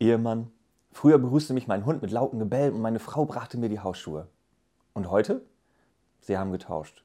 Ehemann. Früher begrüßte mich mein Hund mit lautem Gebell und meine Frau brachte mir die Hausschuhe. Und heute? Sie haben getauscht.